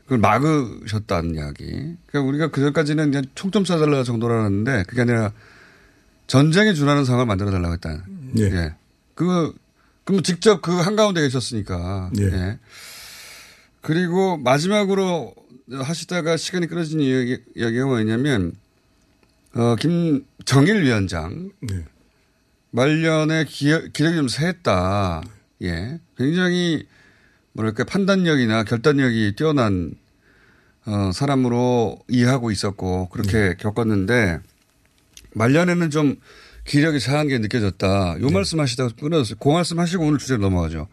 그걸 막으셨다는 이야기. 그러니까 우리가 그 전까지는 그냥 총좀 쏴달라 정도로 알았는데 그게 아니라 전쟁에 준하는 상황을 만들어 달라고 했다. 예. 그, 그럼 직접 그 한가운데 계셨으니까. 예. 그리고 마지막으로 하시다가 시간이 끊어진 이야기, 이야기가 뭐냐면, 어, 김정일 위원장. 네. 말년에 기력, 기력이 좀 세했다. 예. 굉장히 뭐랄까 판단력이나 결단력이 뛰어난 어, 사람으로 이해하고 있었고 그렇게 겪었는데 말년에는 좀 기력이 상한 게 느껴졌다. 요 말씀 하시다가 끊어졌어요. 그 말씀 하시고 오늘 주제로 넘어가죠.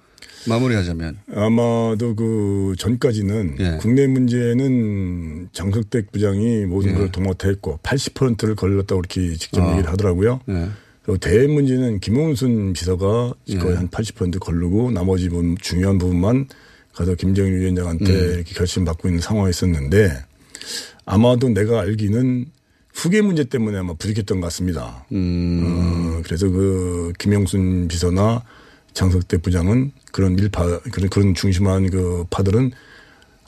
마무리하자면. 아마도 그 전까지는 예. 국내 문제는 장석택 부장이 모든 예. 걸 도맡아 했고 80%를 걸렸다고 이렇게 직접 아. 얘기를 하더라고요. 예. 그리고 대외 문제는 김홍순 비서가 예. 거의 한 80% 걸르고 나머지 부분 중요한 부분만 가서 김정일 위원장한테 음. 이렇게 결심 받고 있는 상황이었었는데 아마도 내가 알기는 후계 문제 때문에 아마 부족했던 것 같습니다. 음. 어, 그래서 그 김영순 비서나 장석대 부장은 그런 일파 그런 그런 중심한 그 파들은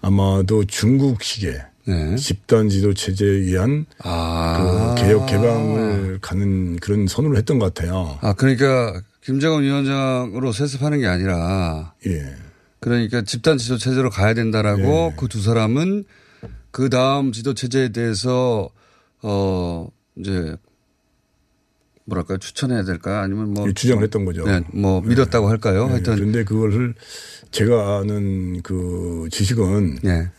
아마도 중국식의 네. 집단 지도 체제에 의한 아. 그 개혁 개방을 가는 그런 선언을 했던 것 같아요. 아, 그러니까 김정은 위원장으로 세습하는 게 아니라. 예. 그러니까 집단 지도 체제로 가야 된다라고 그두 사람은 그 다음 지도 체제에 대해서 어 이제 뭐랄까 추천해야 될까 아니면 뭐 예, 주장을 했던 거죠. 네, 뭐 믿었다고 할까요? 예, 하여튼 그런데 그거를 제가 아는 그 지식은 예.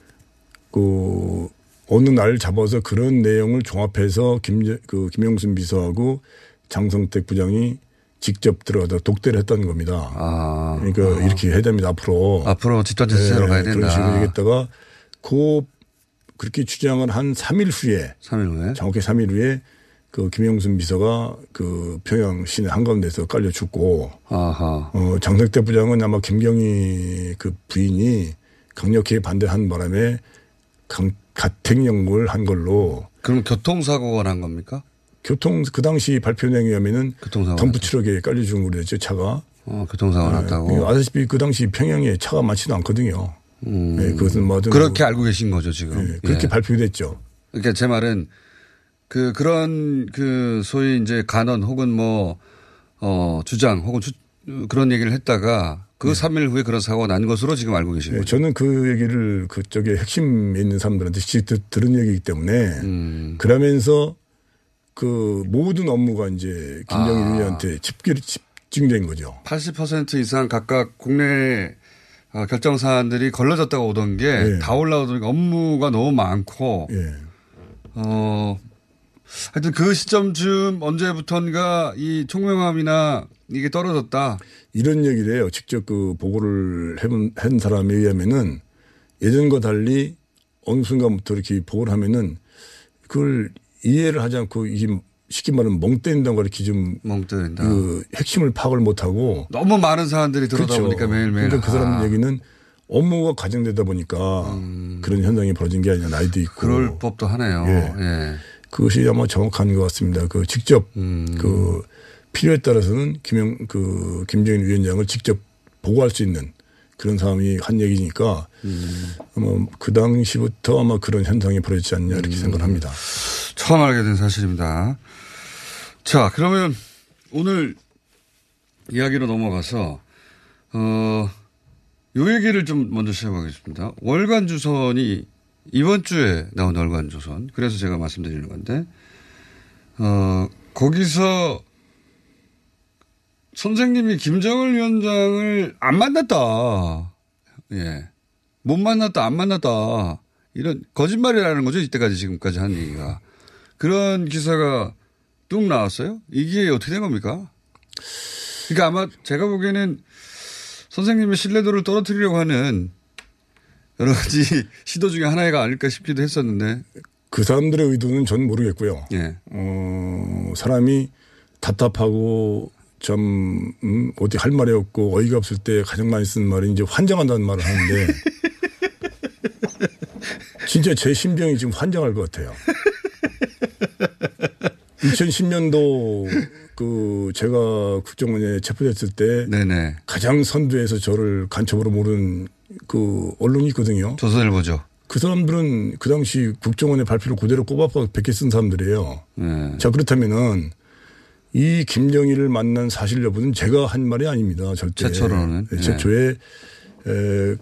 그 어느 날 잡아서 그런 내용을 종합해서 김, 그 김영순 비서하고 장성택 부장이 직접 들어가서 독대를 했다는 겁니다. 그러니까 이렇게 해야 됩니다, 앞으로. 아. 앞으로 집단 체제로 가야 된다. 그런 식으로 얘기했다가 그 그렇게 주장을 한 3일 후에 3일 후에 정확히 3일 후에 그 김영순 비서가 그 평양 시내 한가운데서 깔려 죽고 아하. 어, 장석대 부장은 아마 김경희 그 부인이 강력히 반대한 바람에 강, 가택연금을 한 걸로. 그럼 교통사고가 난 겁니까? 교통 그 당시 발표 내용에 의하면은. 덤프 트럭에 깔려 죽은 걸로 됐죠 차가. 어, 교통사고 났다고. 아시다시피 그 당시 평양에 차가 많지도 않거든요. 음. 네, 그것은 뭐 그렇게 알고 계신 거죠 지금. 네, 그렇게 예. 발표됐죠. 그러니까 제 말은 그 그런 그 소위 이제 간언 혹은 뭐 어, 주장 혹은 주, 그런 얘기를 했다가 그 3일 후에 그런 사고가 난 것으로 지금 알고 계신 네, 거죠. 저는 그 얘기를 그쪽에 핵심에 있는 사람들한테 직접 들- 들은 얘기이기 때문에 음. 그러면서 그 모든 업무가 이제 김정일 아. 위원한테 집결 집중된 거죠. 80% 이상 각각 국내 어, 결정 사안들이 걸러졌다고 오던 게다 예. 올라오더니 업무가 너무 많고 어 하여튼 그 시점쯤 언제부턴가 이 총명함이나 이게 떨어졌다. 이런 얘기를 해요. 직접 그 보고를 해본, 한 사람에 의하면은 예전과 달리 어느 순간부터 이렇게 보고를 하면은 그걸 이해를 하지 않고 이게 쉽게 말하면 멍 때린다는 걸 이렇게 좀. 멍 때린다. 그 핵심을 파악을 못 하고. 너무 많은 사람들이 들어다 그렇죠. 보니까 매일매일. 그러니까 그 사람 아. 얘기는 업무가 과정되다 보니까 그런 현상이 벌어진 게 아니라 나이도 있고. 음. 그럴 법도 하네요. 예. 예. 그것이 아마 정확한 것 같습니다. 그 직접 음. 그 필요에 따라서는 김영 그 김정인 위원장을 직접 보고할 수 있는 그런 사람이 한 얘기니까 음. 아마 그 당시부터 아마 그런 현상이 벌어지지 않냐 음. 이렇게 생각합니다. 처음 알게 된 사실입니다. 자, 그러면 오늘 이야기로 넘어가서, 어, 요 얘기를 좀 먼저 시작하겠습니다. 월간 주선이 이번 주에 나온 월간 조선. 그래서 제가 말씀드리는 건데, 어, 거기서 선생님이 김정을 위원장을 안 만났다. 예. 못 만났다, 안 만났다. 이런 거짓말이라는 거죠. 이때까지 지금까지 한 얘기가. 그런 기사가 뚝 나왔어요? 이게 어떻게 된 겁니까? 그러니까 아마 제가 보기에는 선생님의 신뢰도를 떨어뜨리려고 하는 여러 가지 시도 중에 하나가 아닐까 싶기도 했었는데. 그 사람들의 의도는 전 모르겠고요. 예. 어, 사람이 답답하고 좀 음, 어디 할 말이 없고 어이가 없을 때 가장 많이 쓰는 말이 이제 환장한다는 말을 하는데 진짜 제 심정이 지금 환장할 것 같아요. 2010년도 그 제가 국정원에 체포됐을 때 네네. 가장 선두에서 저를 간첩으로 모르는 그 언론이 있거든요. 조선일보죠. 그 사람들은 그 당시 국정원의 발표를 그대로 꼬박꼬박 베껴 쓴 사람들이에요. 네. 자 그렇다면은 이 김정일을 만난 사실 여부는 제가 한 말이 아닙니다. 절대. 최초로는. 네, 네. 최초에 에,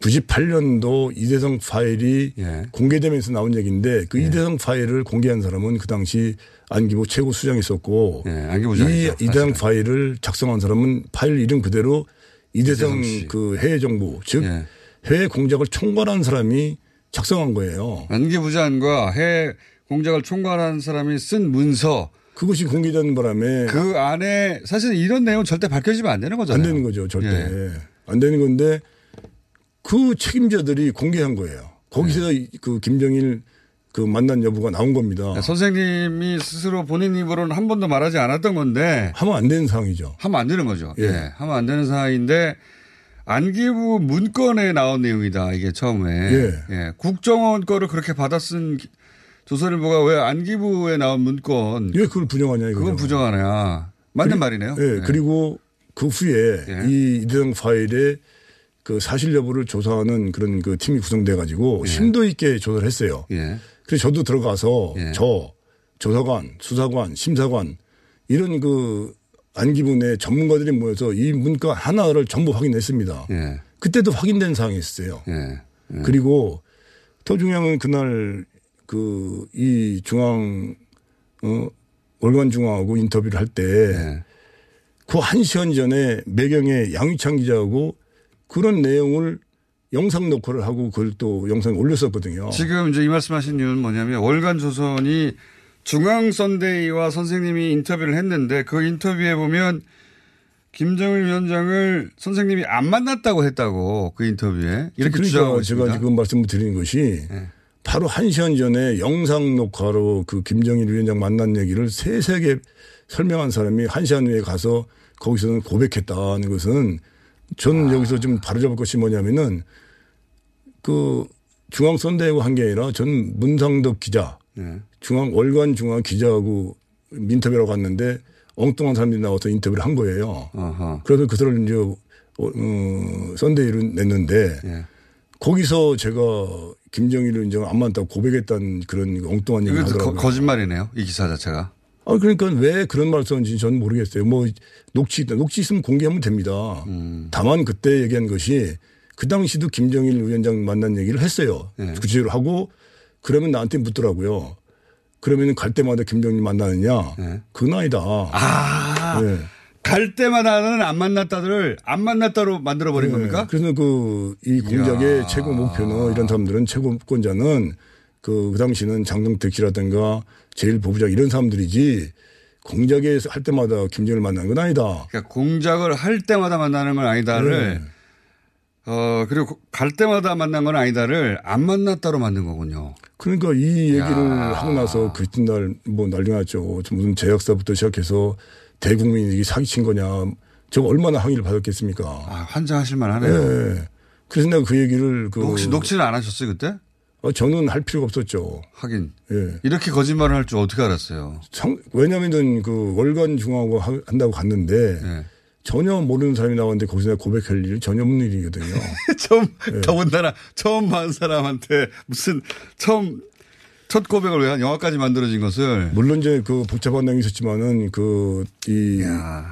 98년도 이대성 파일이 예. 공개되면서 나온 얘기인데 그 이대성 파일을 공개한 사람은 그 당시 안기부 최고 수장이 있었고 예, 이 이대성. 파일을 작성한 사람은 파일 이름 그대로 이대성 이대성 씨. 그 해외 정부 즉 예. 해외 공작을 총괄한 사람이 작성한 거예요. 안기부 장과 해외 공작을 총괄한 사람이 쓴 문서 그것이 공개되는 바람에 그 안에 사실 이런 내용은 절대 밝혀지면 안 되는 거잖아요. 안 되는 거죠, 절대. 예. 안 되는 건데 그 책임자들이 공개한 거예요. 거기서 네. 그 김정일 그 만난 여부가 나온 겁니다. 선생님이 스스로 본인 입으로는 한 번도 말하지 않았던 건데 하면 안 되는 상황이죠. 하면 안 되는 거죠. 예. 예. 하면 안 되는 상황인데 안기부 문건에 나온 내용이다. 이게 처음에. 예. 국정원 거를 그렇게 받아 쓴 기- 조선일보가 왜 안기부에 나온 문건 왜 그걸 부정하냐 이거죠. 그건 부정하냐. 맞는 그리- 말이네요. 예, 예. 그리고 그 후에 예. 이 이대성 파일에 그 사실 여부를 조사하는 그런 그 팀이 구성돼 가지고 예. 심도 있게 조사를 했어요. 그래서 저도 들어가서 예. 저 조사관, 수사관, 심사관 이런 그 안기분의 전문가들이 모여서 이 문건 하나를 전부 확인했습니다. 예. 그때도 확인된 사항이 있었어요. 그리고 더 중요한 건 그날 그 이 중앙 어 월간 중앙하고 인터뷰를 할 때 그한 시간 전에 매경에 양희창 기자하고 그런 내용을 영상 녹화를 하고 그걸 또 영상에 올렸었거든요. 지금 이제 이 말씀하신 이유는 뭐냐면 월간 조선이 중앙 선대위와 선생님이 인터뷰를 했는데 그 인터뷰에 보면 김정일 위원장을 선생님이 안 만났다고 했다고 그 인터뷰에 이렇게 그러니까 주장하고 제가 있습니다. 지금 말씀을 드리는 것이 바로 한 시간 전에 영상 녹화로 그 김정일 위원장 만난 얘기를 세세하게 설명한 사람이 한 시간 후에 가서 거기서는 고백했다는 것은 저는 여기서 좀 바로잡을 것이 뭐냐면은 그 중앙 선대위가 한게 아니라 전 문상덕 기자 네. 중앙 월간 중앙 기자하고 인터뷰하러 갔는데 엉뚱한 사람들이 나와서 인터뷰를 한 거예요. 그래서 그 사람을 이제 어, 어, 선대위를 냈는데 예. 거기서 제가 김정일을 위원장을 안 만났다고 고백했다는 그런 엉뚱한 얘기를 하더라고요. 거짓말이네요. 이 기사 자체가. 아, 그러니까 왜 그런 말을 썼는지 저는 모르겠어요. 뭐, 녹취, 있다. 녹취 있으면 공개하면 됩니다. 음. 다만 그때 얘기한 것이 그 당시도 김정일 위원장 만난 얘기를 했어요. 네. 구체적으로 하고 그러면 나한테 묻더라고요. 그러면 갈 때마다 김정일 만나느냐? 그건 아니다. 네. 아. 네. 갈 때마다는 안 만났다를 안 만났다로 만들어 버린 네. 겁니까? 그래서 그 이 공작의 최고 목표는 이런 사람들은 최고권자는 그, 그 당시는 장동택 씨라든가 제일 보부장 이런 사람들이지 공작에 할 때마다 김정일 만난 건 아니다. 그러니까 공작을 할 때마다 만나는 건 아니다를 네. 어 그리고 갈 때마다 만난 건 아니다를 안 만났다로 만든 거군요. 그러니까 이 얘기를 하고 나서 그 이튿날 뭐 난리 났죠. 저 무슨 제약사부터 시작해서 대국민이 사기친 거냐. 저거 얼마나 항의를 받았겠습니까. 아, 환장하실 만하네요. 네. 그래서 내가 그 얘기를 그 혹시 녹취를 안 하셨어요 그때? 어, 저는 할 필요가 없었죠. 하긴 예. 이렇게 거짓말을 할 줄 어떻게 알았어요? 성- 왜냐면은 그 월간 중앙하고 하- 한다고 갔는데 네. 전혀 모르는 사람이 나왔는데 거기서 내가 고백할 일이 전혀 없는 일이거든요. 처음 예. 더군다나 처음 본 사람한테 무슨 처음 첫 고백을 위한 영화까지 만들어진 것을 물론 이제 그 복잡한 내용이 있었지만은 그 이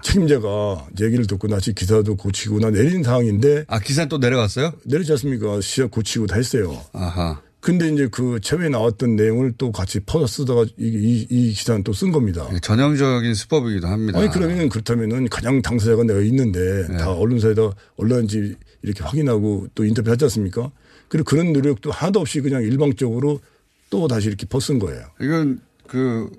책임자가 얘기를 듣고 나시 기사도 고치고 나 내린 상황인데 아 기사 또 내려갔어요? 내리지 않습니까? 시작 고치고 다 했어요. 아하. 근데 이제 그 처음에 나왔던 내용을 또 같이 퍼서 쓰다가 이, 이, 이 기사는 또 쓴 겁니다. 전형적인 수법이기도 합니다. 아니 그러면 그렇다면은 가장 당사자가 내가 있는데 네. 다 언론사에다 언론인지 이렇게 확인하고 또 인터뷰 하지 않습니까? 그리고 그런 노력도 하나도 없이 그냥 일방적으로 또 다시 이렇게 퍼쓴 거예요. 이건 그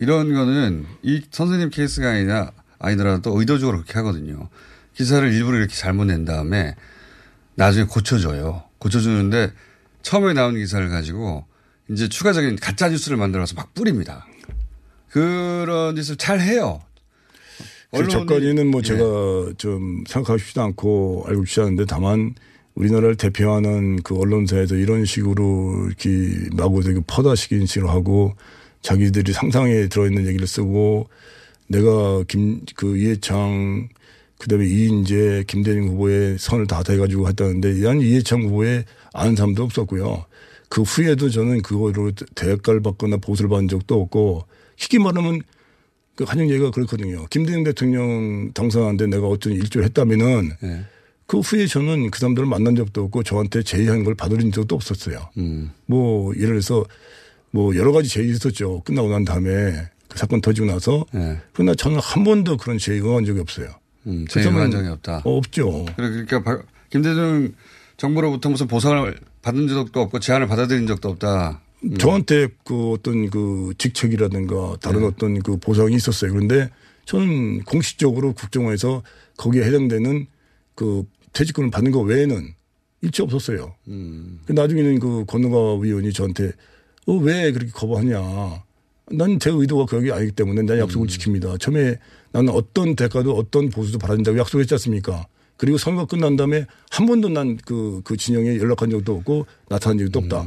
이런 거는 이 선생님 케이스가 아니라 아니더라도 의도적으로 그렇게 하거든요. 기사를 일부러 이렇게 잘못 낸 다음에 나중에 고쳐줘요. 고쳐주는데 처음에 나온 기사를 가지고 이제 추가적인 가짜 뉴스를 만들어서 막 뿌립니다. 그런 짓을 잘 해요. 그 언론이- 저까지는 뭐 예. 제가 좀 생각하고 싶지도 않고 알고 싶지 않은데 다만 우리나라를 대표하는 그 언론사에서 이런 식으로 이렇게 마구 되게 퍼다시키는 식으로 하고 자기들이 상상에 들어있는 얘기를 쓰고 내가 김, 그 이해창 그 다음에 이인재 김대중 후보의 선을 다 대가지고 했다는데 난 이해창 후보에 아는 사람도 없었고요. 그 후에도 저는 그거로 대가를 받거나 보수를 받은 적도 없고 쉽게 말하면 그 한영 얘기가 그렇거든요. 김대중 대통령 당선하는데 내가 어떤 일조를 했다면은 네. 그 후에 저는 그 사람들을 만난 적도 없고 저한테 제의한 걸 받아들인 적도 없었어요. 음. 뭐 예를 들어서 뭐 여러 가지 제의 있었죠. 끝나고 난 다음에 그 사건 터지고 나서 그러나 저는 한 번도 그런 제의 응한 적이 없어요. 네. 음, 제의를 한 적이 없다. 어, 없죠. 그러니까 박- 김대중 정부로부터 무슨 보상을 받은 적도 없고 제안을 받아들인 적도 없다. 저한테 그 어떤 그 직책이라든가 다른 어떤 그 보상이 있었어요. 그런데 저는 공식적으로 국정원에서 거기에 해당되는 그 퇴직금을 받는 거 외에는 일체 없었어요. 그 나중에는 그 권노가 의원이 저한테 어, 왜 그렇게 거부하냐. 난 제 의도가 그게 아니기 때문에 난 약속을 지킵니다. 처음에 나는 어떤 대가도 어떤 보수도 바란다고 약속했지 않습니까? 그리고 선거 끝난 다음에 한 번도 난 그, 그 진영에 연락한 적도 없고 나타난 적도 없다.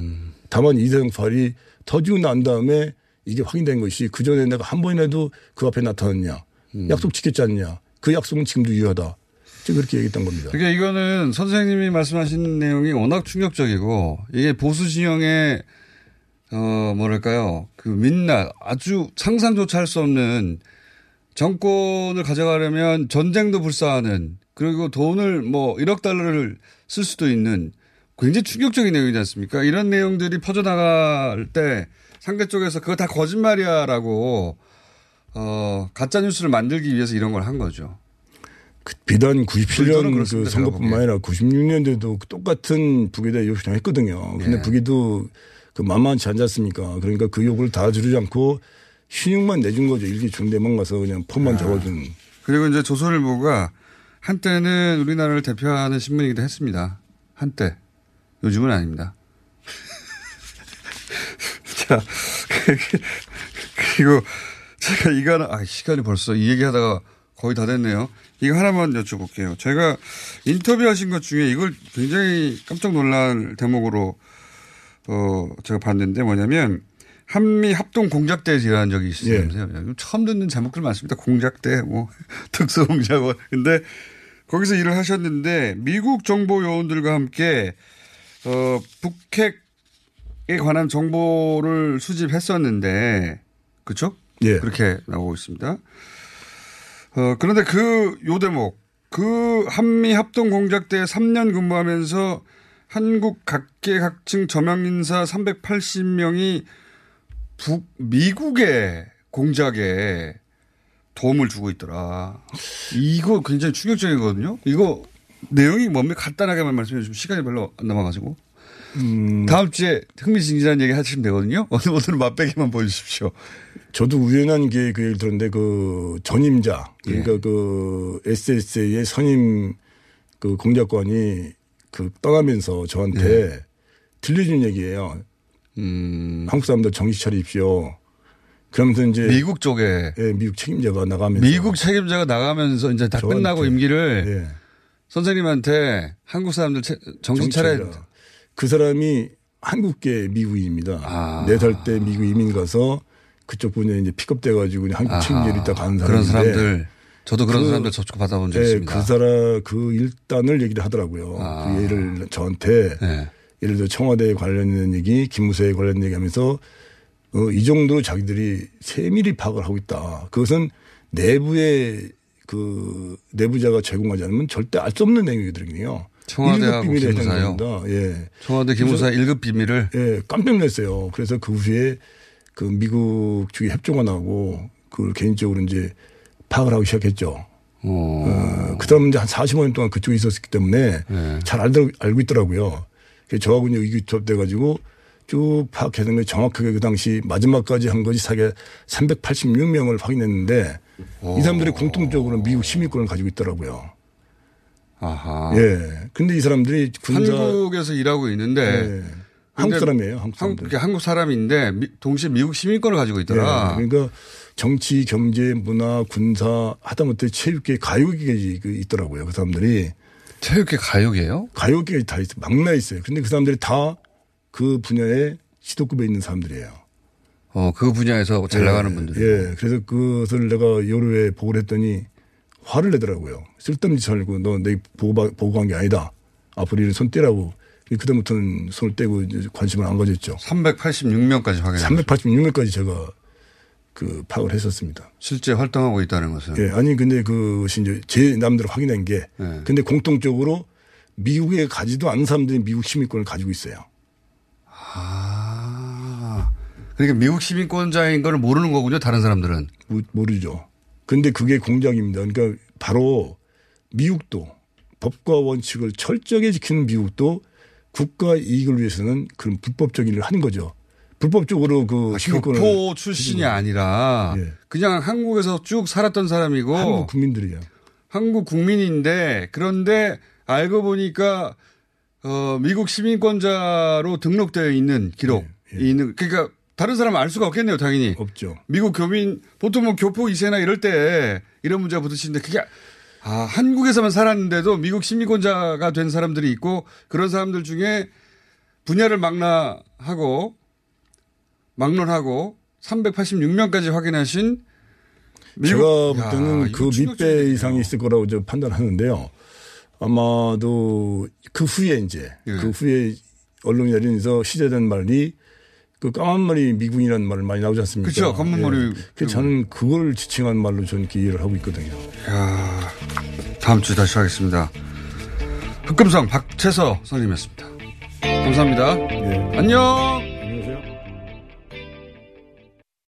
다만 이재용 팔이 터지고 난 다음에 이게 확인된 것이 그 전에 내가 한 번이라도 그 앞에 나타났냐. 약속 지켰지 않냐. 그 약속은 지금도 유효하다. 제가 그렇게 얘기했던 겁니다. 그러니까 이거는 선생님이 말씀하신 내용이 워낙 충격적이고 이게 보수 진영의 어 뭐랄까요 그 민낯 아주 상상조차 할 수 없는 정권을 가져가려면 전쟁도 불사하는 그리고 돈을 뭐 1억 달러를 쓸 수도 있는 굉장히 충격적인 내용이지 않습니까? 이런 내용들이 퍼져나갈 때 상대 쪽에서 그거 다 거짓말이야 라고 어 가짜 뉴스를 만들기 위해서 이런 걸 한 거죠. 비단 의도는 97년 그 선거뿐만 아니라 96년도에도 똑같은 북에다 요구를 했거든요. 근데 예. 북에도 그 만만치 않았습니까? 그러니까 그 요구를 다 들으지 않고 신용만 내준 거죠. 일기 중대만 가서 그냥 아. 폰만 적어준. 그리고 이제 조선일보가 한때는 우리나라를 대표하는 신문이기도 했습니다. 한때. 요즘은 아닙니다. 자, 그리고 제가 이거 하나, 아, 시간이 벌써 이 얘기 하다가 거의 다 됐네요. 이거 하나만 여쭤볼게요. 제가 인터뷰 하신 것 중에 이걸 굉장히 깜짝 놀랄 대목으로 어, 제가 봤는데 뭐냐면 한미 합동 공작대에서 일한 적이 있으면서요. 예. 처음 듣는 제목들 많습니다. 공작대, 뭐, 특수 공작원. 근데 거기서 일을 하셨는데 미국 정보 요원들과 함께 어, 북핵에 관한 정보를 수집했었는데, 그쵸? 예. 그렇게 나오고 있습니다. 어, 그런데 그 요 대목, 그 한미 합동 공작대에 3년 근무하면서 한국 각계각층 저명 인사 380명이 북, 미국의 공작에 도움을 주고 있더라. 이거 굉장히 충격적이거든요. 이거 내용이 뭡니까? 간단하게만 말씀해 주시면 시간이 별로 안 남아가지고. 음. 다음 주에 흥미진진한 얘기 하시면 되거든요. 오늘, 오늘은 맛배기만 보여주십시오. 저도 우연한 게그 얘기 들었는데 그 전임자 그러니까 예. 그 SSA의 선임 그 공작관이 그 떠나면서 저한테 들려준 얘기예요. 한국 사람들 정신 차리십시오. 그러면서 이제 미국 쪽에 예, 미국 책임자가 나가면서 미국 책임자가 나가면서 이제 다 저한테, 끝나고 임기를 예. 선생님한테 한국 사람들 채- 정신 차려야. 그 사람이 한국계 미국인입니다. 아. 네살 때 미국 이민 가서 그쪽 분야에 이제 픽업돼 가지고 한국. 책임자로 있다 가는 사람인데 그런 사람들 저도 그런 그- 사람들 접촉 받아본 적 예, 있습니다. 그 사람 그 일단을 얘기를 하더라고요. 아. 그 예를 저한테 네. 예를 들어 청와대에 관련된 얘기, 기무사에 관련된 얘기하면서 어, 이 정도로 자기들이 세밀히 파악을 하고 있다. 그것은 내부의 그 내부자가 제공하지 않으면 절대 알 수 없는 내용이거든요. 기무사요? 해당됩니다. 예. 청와대 기무사 그래서- 1급 비밀을 예, 깜짝 놀랐어요. 그래서 그 후에 그 미국 측에 협조가 나고 그걸 개인적으로 이제 파악을 하기 시작했죠. 어, 그 다음 이제 한 45년 동안 그쪽에 있었기 때문에 네. 잘 알고, 알고 있더라고요. 그래서 저하고 이제 의기투합돼 가지고 쭉 파악해낸 게 정확하게 그 당시 마지막까지 한 것이 사게 386명을 확인했는데 이 사람들이 공통적으로 미국 시민권을 가지고 있더라고요. 아하. 예. 근데 이 사람들이 군사 한국에서 일하고 있는데 예. 한국 사람이에요. 한국 사람들. 한국, 사람인데 미- 동시에 미국 시민권을 가지고 있더라. 예, 그러니까 정치, 경제, 문화, 군사 하다못해 체육계, 가요계까지 그 있더라고요. 그 사람들이. 체육계 가요계요? 가요계까지 다 있어. 막나 있어요. 근데 그 사람들이 다 그 분야에 지도급에 있는 사람들이에요. 어, 그 분야에서 잘 예, 나가는 분들. 예. 그래서 그것을 내가 여루에 보고를 했더니 화를 내더라고요. 쓸데없는 짓 하고 너 내 보고, 보고 한 게 아니다. 앞으로 이를 손 떼라고. 그다음부터는 손을 떼고 관심을 안 가졌죠. 386명까지 확인. 386명까지 제가 그 파악을 했었습니다. 실제 활동하고 있다는 것은. 예, 아니 근데 그것이 이제 제 남대로 확인한 게 예. 근데 공통적으로 미국에 가지도 않은 사람들이 미국 시민권을 가지고 있어요. 아. 그러니까 미국 시민권자인 걸 모르는 거군요. 다른 사람들은. 모- 모르죠. 근데 그게 공작입니다. 그러니까 바로 미국도 법과 원칙을 철저하게 지키는 미국도 국가 이익을 위해서는 그런 불법적인 일을 하는 거죠. 불법적으로 그 시민권을 교포 출신이 아니라 예. 그냥 한국에서 쭉 살았던 사람이고 한국 국민들이요. 한국 국민인데 그런데 알고 보니까 어, 미국 시민권자로 등록되어 있는 기록이 있는 그러니까 다른 사람은 알 수가 없겠네요, 당연히. 없죠. 미국 교민 보통 뭐 교포 이세나 이럴 때 이런 문제가 부딪히는데 그게 아, 한국에서만 살았는데도 미국 시민권자가 된 사람들이 있고 그런 사람들 중에 분야를 망라하고 막론하고 386명까지 확인하신 제가 미국- 볼 야, 때는 그. 밑배 이상이 있을 거라고 저 판단하는데요. 아마도 그 후에 이제 예. 그 후에 언론이 내리면서 시제된 말이 그 까만 머리 미군이라는 말 많이 나오지 않습니까? 그쵸, 검은 머리 그 저는 그걸 지칭한 말로 저는 이해를 하고 있거든요. 야, 다음 주에 다시 하겠습니다. 흑금성 박채서 선생님이었습니다. 감사합니다. 안녕!